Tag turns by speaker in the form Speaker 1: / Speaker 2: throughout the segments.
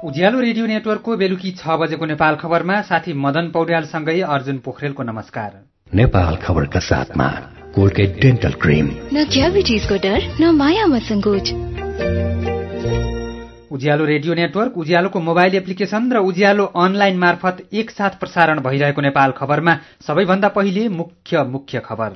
Speaker 1: उज्यालो radio नेटवर्कको बेलुकी छ बजेको नेपाल खबरमा साथी मदन पौड्यालसँगै अर्जुन पोखरेलको नमस्कार।
Speaker 2: नेपाल खबरका साथमा कोलगेट डेन्टल क्रिम।
Speaker 3: न क्याभिटिजको डर न मायामा सङ्कोच
Speaker 1: उज्यालो रेडियो नेटवर्क उज्यालोको मोबाइल एप्लिकेशन र उज्यालो अनलाइन मार्फत एकसाथ प्रसारण भइरहेको नेपाल खबरमा सबैभन्दा पहिले मुख्य मुख्य खबर।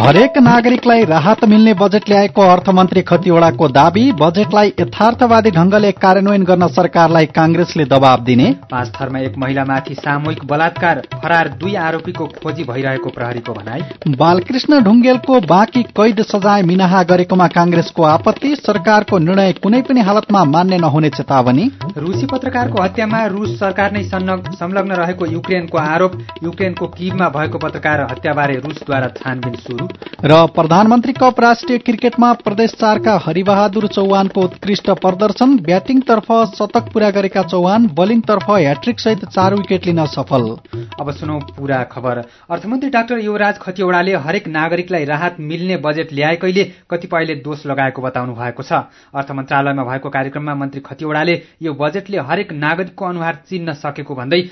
Speaker 4: हरेक नागरिकलाई राहत मिल्ने बजेट ल्याएको अर्थमन्त्री खतिवड़ाको दावी बजेटलाई यथार्थवादी ढंगले कार्यान्वयन गर्न सरकारलाई कांग्रेसले दबाव दिने।
Speaker 1: पाँच थरमा एक महिलामाथि सामूहिक बलात्कार फरार दुई आरोपीको खोजी भइरहेको प्रहरीको भनाई।
Speaker 4: बालकृष्ण ढुङ्गेलको बाँकी कैद सजाय मिनाहा गरेकोमा कांग्रेसको आपत्ति सरकारको निर्णय कुनै पनि हालतमा मान्य नहुने चेतावनी।
Speaker 1: रूसी पत्रकारको हत्यामा रूस सरकार नै संलग्न रहेको युक्रेनको आरोप युक्रेनको किबमा भएको पत्रकार हत्याबारे रूसद्वारा छानबिन शुरू
Speaker 4: र प्रधानमन्त्री कप राष्ट्रिय क्रिकेटमा प्रदेश चारका हरिबहादुर चौहानको उत्कृष्ट प्रदर्शन ब्याटिङतर्फ शतक पूरा गरेका चौहान बलिङतर्फ ह्याट्रिक सहित चार विकेट लिन सफल।
Speaker 1: अब सुनौ पूरा खबर। अर्थमन्त्री डाक्टर युवराज खतिवड़ाले हरेक नागरिकलाई राहत मिल्ने बजेट ल्याएकैले कतिपयले दोष लगाएको बताउनु भएको छ। अर्थ मन्त्रालयमा भएको कार्यक्रममा मन्त्री खतिवड़ाले यो बजेटले हरेक नागरिकको अनुहार चिन्न सकेको भन्दै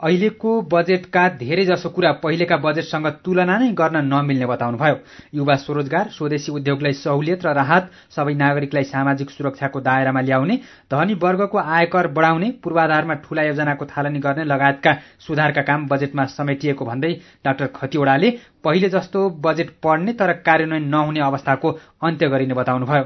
Speaker 1: अहिलेको बजेटका धेरै जसो कुरा पहिलेका बजेटसँग तुलना नै गर्न नमिल्ने बताउनुभयो। युवा स्वरोजगार स्वदेशी उद्योगलाई सहुलियत र राहत सबै नागरिकलाई सामाजिक सुरक्षाको दायरामा ल्याउने धनी वर्गको आयकर बढाउने पूर्वाधारमा ठूला योजनाको थालनी गर्ने लगायतका सुधारका काम बजेटमा समेटिएको भन्दै डाक्टर खतिवड़ाले पहिले जस्तो बजेट पढ्ने तर कार्यान्वयन नहुने अवस्थाको अन्त्य गरिने बताउनुभयो।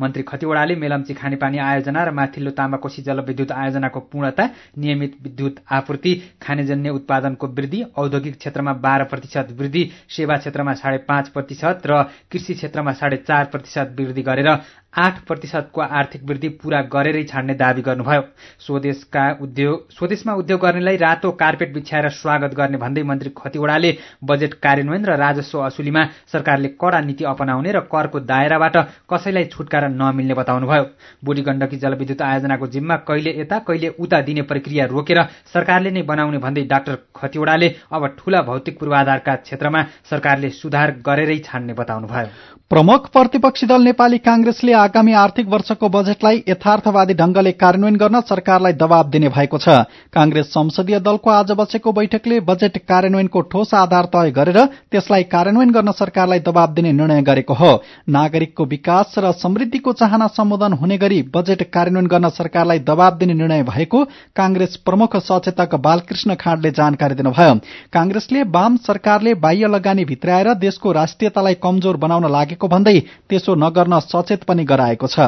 Speaker 1: मन्त्री खतिवड़ाले मेलम्ची खानेपानी आयोजना र माथिल्लो तामाकोशी जलविद्युत आयोजनाको पूर्णता नियमित विद्युत आपूर्ति खानेजन्य उत्पादनको वृद्धि औद्योगिक क्षेत्रमा बाह्र प्रतिशत वृद्धि सेवा क्षेत्रमा साढे पाँच प्रतिशत र कृषि क्षेत्रमा साढे चार प्रतिशत वृद्धि गरेर आठ प्रतिशतको आर्थिक वृद्धि पूरा गरेरै छाड्ने दावी गर्नुभयो। स्वदेशका उद्योग स्वदेशमा उद्योग गर्नेलाई रातो कार्पेट बिछ्याएर स्वागत गर्ने भन्दै मन्त्री खतिवड़ाले बजेट कार्यान्वयन र राजस्व असुलीमा सरकारले कड़ा नीति अपनाउने र करको दायराबाट कसैलाई छुटकारा नमिल्ने बताउनुभयो। बुढी गण्डकी जलविद्युत आयोजनाको जिम्मा कहिले यता कहिले उता दिने प्रक्रिया रोकेर सरकारले नै बनाउने भन्दै डाक्टर खतिवड़ाले अब ठूला भौतिक पूर्वाधारका क्षेत्रमा सरकारले सुधार गरेरै छाड्ने बताउनुभयो।
Speaker 4: प्रमुख प्रतिपक्षी दल नेपाली कांग्रेसले आगामी आर्थिक वर्षको बजेटलाई यथार्थवादी ढंगले कार्यान्वयन गर्न सरकारलाई दबाव दिने भएको छ। कांग्रेस संसदीय दलको आज बसेको बैठकले बजेट कार्यान्वयनको ठोस आधार तय गरेर त्यसलाई कार्यान्वयन गर्न सरकारलाई दबाव दिने निर्णय गरेको हो। नागरिकको विकास र समृद्धिको चाहना सम्बोधन हुने गरी बजेट कार्यान्वयन गर्न सरकारलाई दबाव दिने निर्णय भएको कांग्रेस प्रमुख सचेतक बालकृष्ण खाँडले जानकारी दिनुभयो। कांग्रेसले वाम सरकारले बाह्य लगानी भित्राएर देशको राष्ट्रियतालाई कमजोर बनाउन लागे लागेको भन्दै त्यसो नगर्न सचेत पनि गराएको छ।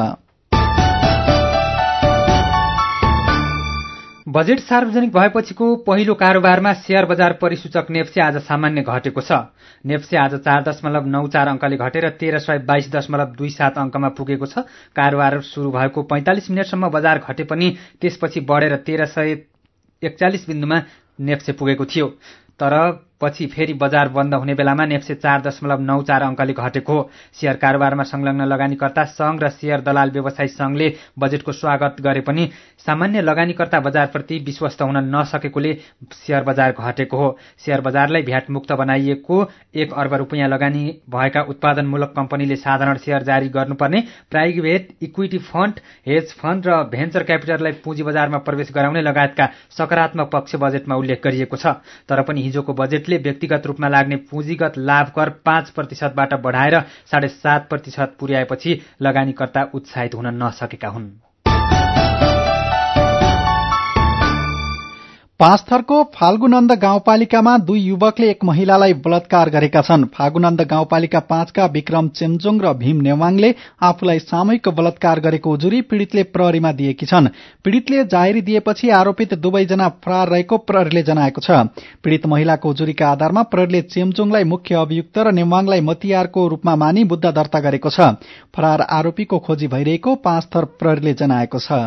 Speaker 1: बजेट सार्वजनिक भएपछिको पहिलो कारोबारमा शेयर बजार परिसूचक नेप्से आज सामान्य घटेको छ। नेप्से आज चार दशमलव नौ चार अङ्कले घटेर तेह्र सय बाइस दशमलव दुई सात अङ्कमा पुगेको छ। कारोबार शुरू भएको पैंतालिस मिनटसम्म बजार घटे पनि त्यसपछि बढ़ेर तेह्र सय एकचालिस बिन्दुमा नेप्से पुगेको थियो। तर पछि फेरि बजार बन्द हुने बेलामा नेप्से चार दशमलव नौ चार अङ्कले घटेको। हो शेयर कारोबारमा संलग्न लगानीकर्ता संघ र शेयर दलाल व्यवसायी संघले बजेटको स्वागत गरे पनि सामान्य लगानीकर्ता बजारप्रति विश्वस्त हुन नसकेकोले शेयर बजार घटेको हो। शेयर बजारलाई भ्याट मुक्त बनाइएको एक अर्ब रूपियाँ लगानी भएका उत्पादनमूलक कम्पनीले साधारण शेयर जारी गर्नुपर्ने private equity fund hedge fund र भेन्चर क्यापिटललाई पुँजी बजारमा प्रवेश गराउने लगायतका सकारात्मक पक्ष बजेटमा उल्लेख गरिएको छ। तर पनि हिजोको बजेट बैंकले व्यक्तिगत रूपमा लाग्ने पुँजीगत लाभ कर पाँच प्रतिशतबाट बढ़ाएर साढे सात प्रतिशत पुर्याएपछि लगानीकर्ता उत्साहित हुन नसकेका हुन्।
Speaker 4: पाँचथरको फाल्गुनन्द गाउँपालिकामा दुई युवकले एक महिलालाई बलात्कार गरेका छन्। फागुनन्द गाउँपालिका पाँचका विक्रम चेम्जोङ र भीम नेवाङले आफूलाई सामूहिक बलात्कार गरेको उजुरी पीड़ितले प्रहरीमा दिएकी छन्। पीड़ितले जाहेरी दिएपछि आरोपित दुवैजना फरार रहेको प्रहरीले जनाएको छ। पीड़ित महिलाको उजुरीका आधारमा प्रहरीले चेम्जोङलाई मुख्य अभियुक्त र नेवाङलाई मतियारको रूपमा मानि बुद्ध दर्ता गरेको छ। फरार आरोपीको खोजी भइरहेको पाँचथर प्रहरीले जनाएको छ।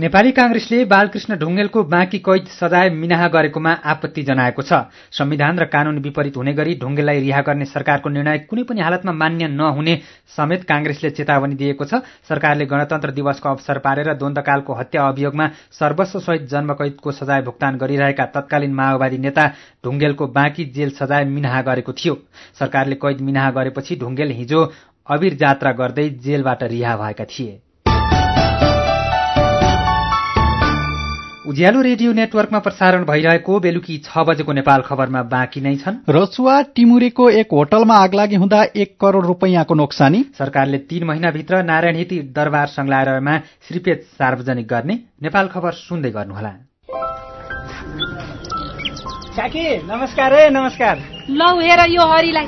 Speaker 1: नेपाली कांग्रेसले बालकृष्ण ढुङ्गेलको बाँकी कैद सजाय मिनाहा गरेकोमा आपत्ति जनाएको छ। संविधान र कानून विपरीत हुने गरी ढुङ्गेललाई रिहा गर्ने सरकारको निर्णय कुनै पनि हालतमा मान्य नहुने समेत कांग्रेसले चेतावनी दिएको छ। सरकारले गणतन्त्र दिवसको अवसर पारेर द्वन्दकालको हत्या अभियोगमा सर्वस्वसहित जन्मकैदको सजाय भुक्तान गरिरहेका तत्कालीन माओवादी नेता ढुङ्गेलको बाँकी जेल सजाय मिनाहा गरेको थियो। सरकारले कैद मिनाहा गरेपछि ढुङ्गेल हिजो अबिर जात्रा गर्दै जेलबाट रिहा भएका थिए। उज्यालो रेडियो नेटवर्कमा प्रसारण भइरहेको बेलुकी छ बजेको नेपाल खबरमा बाँकी नै छन्।
Speaker 4: रसुवा टिमुरेको एक होटलमा आगलागी हुँदा एक करोड़ रूपियाँको नोक्सानी।
Speaker 1: सरकारले तीन महिनाभित्र नारायण हिती दरबार संग्रहालयमा श्रीपेद सार्वजनिक गर्ने नेपाल खबर सुन्दै गर्नुहोला।
Speaker 5: काकी नमस्कार है नमस्कार।
Speaker 6: लौ हेर यो हरिलाई।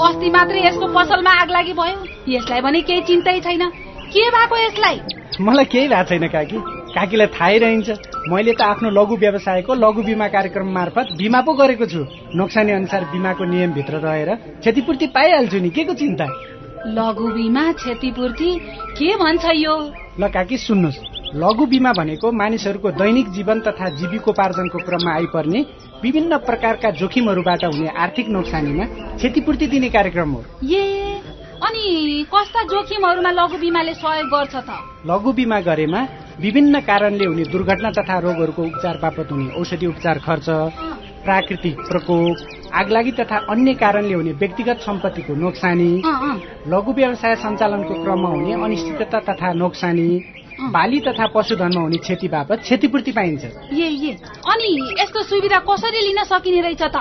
Speaker 6: अस्ति मात्रै यसको पसलमा आग लागि भयो। यसलाई भने केही चिन्तै छैन। के भएको यसलाई?
Speaker 5: मलाई केही भएको छैन काकी। काकीलाई थाहै रहन्छ। मैले त आफ्नो लघु व्यवसायको लघु बिमा कार्यक्रम मार्फत बिमा पो गरेको छु। नोक्सानी अनुसार बिमाको नियमभित्र रहेर क्षतिपूर्ति पाइहाल्छु नि। के को चिन्ता?
Speaker 6: लघु बिमा क्षतिपूर्ति? के भन्छ यो?
Speaker 5: ल काकी सुन्नुहोस्। लघु बिमा भनेको मानिसहरूको दैनिक जीवन तथा जीविकोपार्जनको क्रममा आइपर्ने विभिन्न प्रकारका जोखिमहरूबाट हुने आर्थिक नोक्सानीमा क्षतिपूर्ति दिने कार्यक्रम हो।
Speaker 6: ए अनि कस्ता जोखिमहरूमा लघु बिमाले सहयोग गर्छ त?
Speaker 5: लघु बिमा गरेमा विभिन्न कारणले हुने दुर्घटना तथा रोगहरूको उपचार बापत हुने औषधि उपचार खर्च प्राकृतिक प्रकोप आगलागी तथा अन्य कारणले हुने व्यक्तिगत सम्पत्तिको नोक्सानी लघु व्यवसाय सञ्चालनको क्रममा हुने अनिश्चितता तथा नोक्सानी बाली तथा पशुधनमा हुने क्षति बापत क्षतिपूर्ति पाइन्छ।
Speaker 6: ए ए अनि यस्तो सुविधा कसरी लिन सकिने रहेछ त?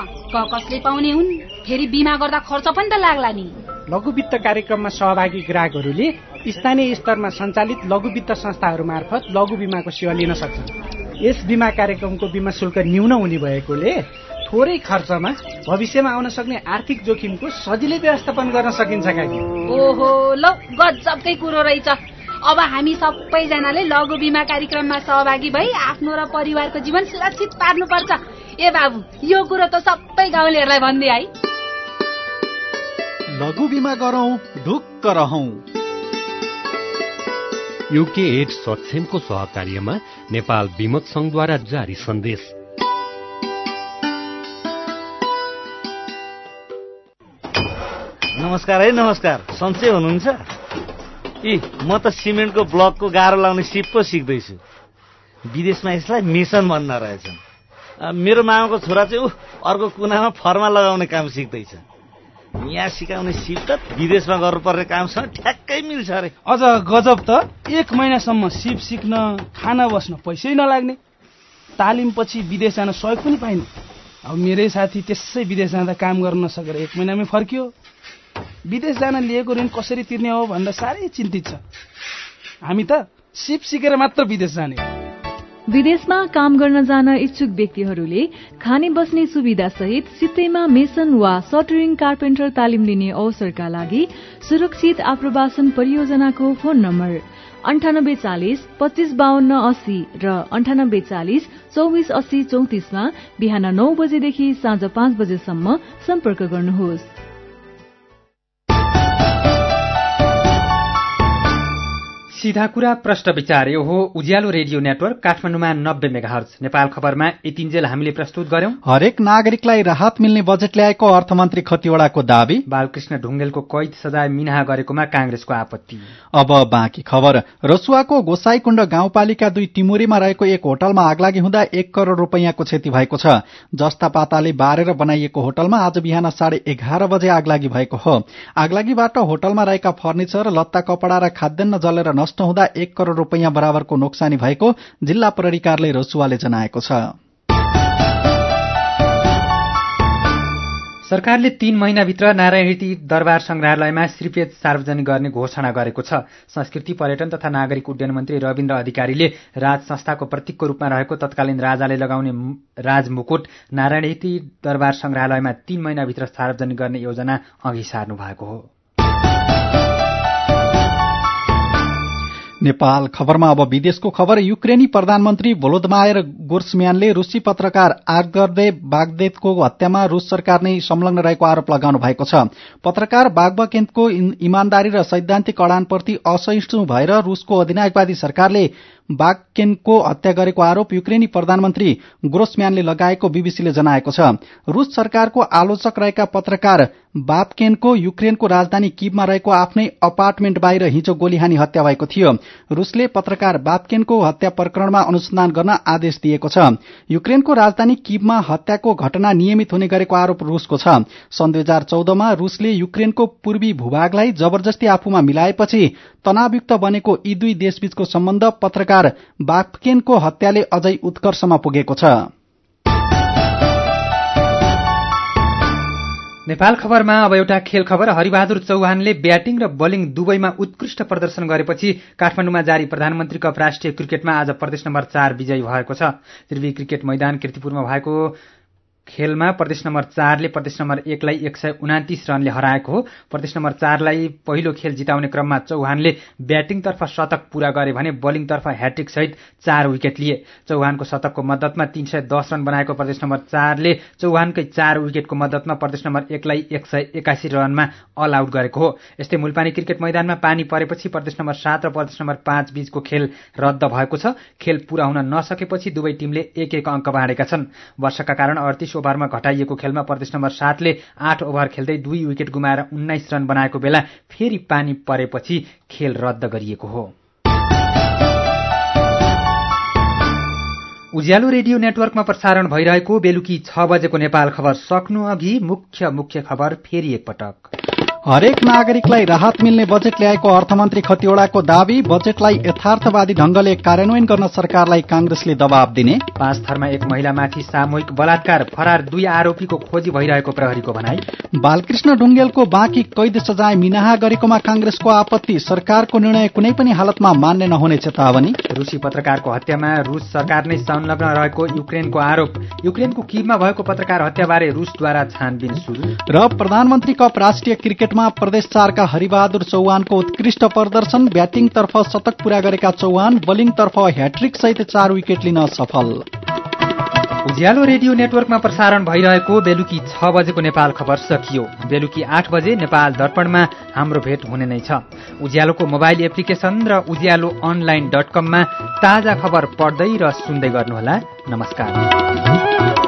Speaker 6: कसले पाउने हुन्? फेरि बिमा गर्दा खर्च पनि त लाग्ला नि।
Speaker 5: लघु वित्त कार्यक्रममा सहभागी ग्राहकहरूले स्थानीय स्तरमा सञ्चालित लघु वित्त संस्थाहरू मार्फत लघु बिमाको सेवा लिन सक्छन्। यस बिमा कार्यक्रमको बिमा शुल्क न्यून हुने भएकोले थोरै खर्चमा भविष्यमा आउन सक्ने आर्थिक जोखिमको सजिलै व्यवस्थापन गर्न सकिन्छ
Speaker 6: ओहो ल गजबकै कुरो रहेछ। अब हामी सबैजनाले लघु बिमा कार्यक्रममा सहभागी भई आफ्नो र परिवारको जीवन सुरक्षित पार्नुपर्छ। ए बाबु यो कुरो त सबै गाउँलेहरूलाई भनिदिए है
Speaker 4: लघु बिमा गरौँ ढुक्क रहौं।
Speaker 2: युके एड सक्षमको सहकार्यमा नेपाल विमक संघद्वारा जारी सन्देश।
Speaker 7: नमस्कार है नमस्कार। सन्चै हुनुहुन्छ? यी म त सिमेन्टको ब्लकको गाह्रो लाउने सिप पो सिक्दैछु। विदेशमा यसलाई मिसन भन्न रहेछन्। मेरो मामाको छोरा चाहिँ ऊ अर्को कुनामा फर्मा लगाउने काम सिक्दैछ। यहाँ सिकाउने सिप त विदेशमा गर्नुपर्ने कामसँग ठ्याक्कै मिल्छ अरे।
Speaker 5: अझ गजब त एक महिनासम्म सिप सिक्न खाना बस्न पैसै नलाग्ने। तालिमपछि विदेश जान सहयोग पनि पाइने। अब मेरै साथी त्यसै विदेश जाँदा काम गर्न नसकेर एक महिनामै फर्कियो। विदेश जान लिएको ऋण कसरी तिर्ने हो भन्दा साह्रै चिन्तित छ। हामी त सिप सिकेर मात्र विदेश जाने।
Speaker 8: विदेशमा काम गर्न जान इच्छुक व्यक्तिहरूले खाने बस्ने सुविधा सहित सित्तैमा मेसन वा सटरिङ कार्पेन्टर तालिम लिने अवसरका लागि सुरक्षित आप्रवासन परियोजनाको फोन नम्बर अन्ठानब्बे चालिस पच्चिस बाहन्न अस्सी र अन्ठानब्बे चालिस चौबिस अस्सी चौतिसमा बिहान नौ बजेदेखि साँझ पाँच बजेसम्म सम्पर्क गर्नुहोस्।
Speaker 1: सीधा कुरा प्रश्न विचार यो हो उज्यालो रेडियो नेटवर्क काठमाडौँमा नब्बे मेगाहर्ज। नेपाल खबरमा यतिन्जेल हामीले प्रस्तुत गर्यौं।
Speaker 4: हरेक नागरिकलाई राहत मिल्ने बजेट ल्याएको अर्थमन्त्री खतिवड़ाको दावी।
Speaker 1: बालकृष्ण ढुङ्गेलको कैद सजाय मिनाहा गरेकोमा कांग्रेसको आपत्ति।
Speaker 4: अब बाँकी खबर। रसुवाको गोसाईकुण्ड गाउँपालिका दुई टिमुरीमा रहेको एक होटलमा आगलागी हुँदा एक करोड़ रूपियाँको क्षति भएको छ। जस्ता पाताले बारेर बनाइएको होटलमा आज बिहान साढे एघार बजे आगलागी भएको हो। आगलागीबाट होटलमा रहेका फर्निचर लत्ता कपड़ा र खाद्यान्न जलेर नष्ट हुँदा एक करोड़ रूपियाँ बराबरको नोक्सानी भएको जिल्ला प्रहरी रसुवाले जनाएको छ।
Speaker 1: सरकारले तीन महिनाभित्र नारायणी दरबार संग्रहालयमा श्रीपेद सार्वजनिक गर्ने घोषणा गरेको छ। संस्कृति पर्यटन तथा नागरिक उड्डयन मन्त्री रविन्द्र अधिकारीले राज संस्थाको प्रतीकको रूपमा रहेको तत्कालीन राजाले लगाउने राजमुकुट नारायणी दरबार संग्रहालयमा तीन महिनाभित्र सार्वजनिक गर्ने योजना अघि सार्नु भएको हो।
Speaker 4: नेपाल खबरमा अब विदेशको खबर युक्रेनी प्रधानमन्त्री भोलोदमायर गोर्सम्यानले रूसी पत्रकार आगर्दे बागदेतको हत्यामा रूस सरकार नै संलग्न रहेको आरोप लगाउनु भएको छ। पत्रकार बागबकेन्तको इमान्दारी र सैद्धान्तिक अडानप्रति असहिष्णु भएर रूसको अधिनायकवादी सरकारले बागकेनको हत्या गरेको आरोप युक्रेनी प्रधानमन्त्री ग्रोसम्यानले लगाएको बीबीसीले जनाएको छ। रूस सरकारको आलोचक रहेका पत्रकार बापकेनको युक्रेनको राजधानी किबमा रहेको आफ्नै अपार्टमेन्ट बाहिर हिजो गोली हानी हत्या भएको थियो। रूसले पत्रकार बापकेनको हत्या प्रकरणमा अनुसन्धान गर्न आदेश दिएको छ। युक्रेनको राजधानी किबमा हत्याको घटना नियमित हुने गरेको आरोप रूसको छ। सन् दुई हजार चौधमा रूसले युक्रेनको पूर्वी भूभागलाई जबरजस्ती आफूमा मिलाएपछि तनावयुक्त बनेको यी दुई देशबीचको सम्बन्ध पत्रकार बापकेनको हत्याले अझै उत्कर्षमा पुगेको छ।
Speaker 1: नेपाल खबरमा अब एउटा खेल खबर। हरिबहादुर चौहानले ब्याटिङ र बलिङ दुवैमा उत्कृष्ट प्रदर्शन गरेपछि काठमाडौँमा जारी प्रधानमन्त्री कप राष्ट्रिय क्रिकेटमा आज प्रदेश नम्बर चार विजयी भएको छ। त्रिवी क्रिकेट मैदान किर्तिपुरमा भएको खेलमा प्रदेश नम्बर चारले प्रदेश नम्बर एकलाई एक सय उनातिस रनले हराएको हो। प्रदेश नम्बर चारलाई पहिलो खेल जिताउने क्रममा चौहानले ब्याटिङतर्फ शतक पूरा गरे भने बलिङतर्फ ह्याट्रिक सहित चार विकेट लिए। चौहानको शतकको मद्दतमा तीन सय दस रन बनाएको प्रदेश नम्बर चारले चौहानकै चार विकेटको मद्दतमा प्रदेश नम्बर एकलाई एक सय एकासी रनमा अल आउट गरेको हो। यस्तै मुलपानी क्रिकेट मैदानमा पानी परेपछि प्रदेश नम्बर सात र प्रदेश नम्बर पाँच बीचको खेल रद्द भएको छ। खेल पूरा हुन नसकेपछि दुवै टीमले एक एक अङ्क बाँडेका छन्। वर्षका कारण अडतिस ओभरमा घटाइएको खेलमा प्रदेश नम्बर सातले आठ ओभर खेल्दै दुई विकेट गुमाएर उन्नाइस रन बनाएको बेला फेरि पानी परेपछि खेल रद्द गरिएको हो। उज्यालो रेडियो नेटवर्कमा प्रसारण भइरहेको बेलुकी छ बजेको नेपाल खबर सक्नु अघि मुख्य मुख्य खबर फेरि एकपटक।
Speaker 4: हरेक नागरिकलाई राहत मिल्ने बजेट ल्याएको अर्थमन्त्री खतिवड़ाको दावी बजेटलाई यथार्थवादी ढंगले कार्यान्वयन गर्न सरकारलाई कांग्रेसले दबाव दिने।
Speaker 1: पाँच थरमा एक महिलामाथि सामूहिक बलात्कार फरार दुई आरोपीको खोजी भइरहेको प्रहरीको भनाई।
Speaker 4: बालकृष्ण ढुङ्गेलको बाँकी कैद सजाय मिनाहा गरेकोमा कांग्रेसको आपत्ति सरकारको निर्णय कुनै पनि हालतमा मान्य नहुने चेतावनी।
Speaker 1: रूसी पत्रकारको हत्यामा रूस सरकार नै संलग्न रहेको युक्रेनको आरोप। युक्रेनको किबमा भएको पत्रकार हत्याबारे रूसद्वारा छानबिन शुरू
Speaker 4: र प्रधानमन्त्री कप राष्ट्रिय क्रिकेट क्रिकेटमा प्रदेश चारका हरिबहादुर चौहानको उत्कृष्ट प्रदर्शन ब्याटिङतर्फ शतक पूरा गरेका चौहान बलिङतर्फ ह्याट्रिक सहित चार विकेट लिन सफल।
Speaker 1: उज्यालो रेडियो नेटवर्कमा प्रसारण भइरहेको बेलुकी छ बजेको नेपाल खबर सकियो। बेलुकी आठ बजे नेपाल दर्पणमा हाम्रो भेट हुने नै छ। उज्यालोको मोबाइल एप्लिकेशन र उज्यालो अनलाइन डट कममा ताजा खबर पढ्दै र सुन्दै गर्नुहोला। नमस्कार।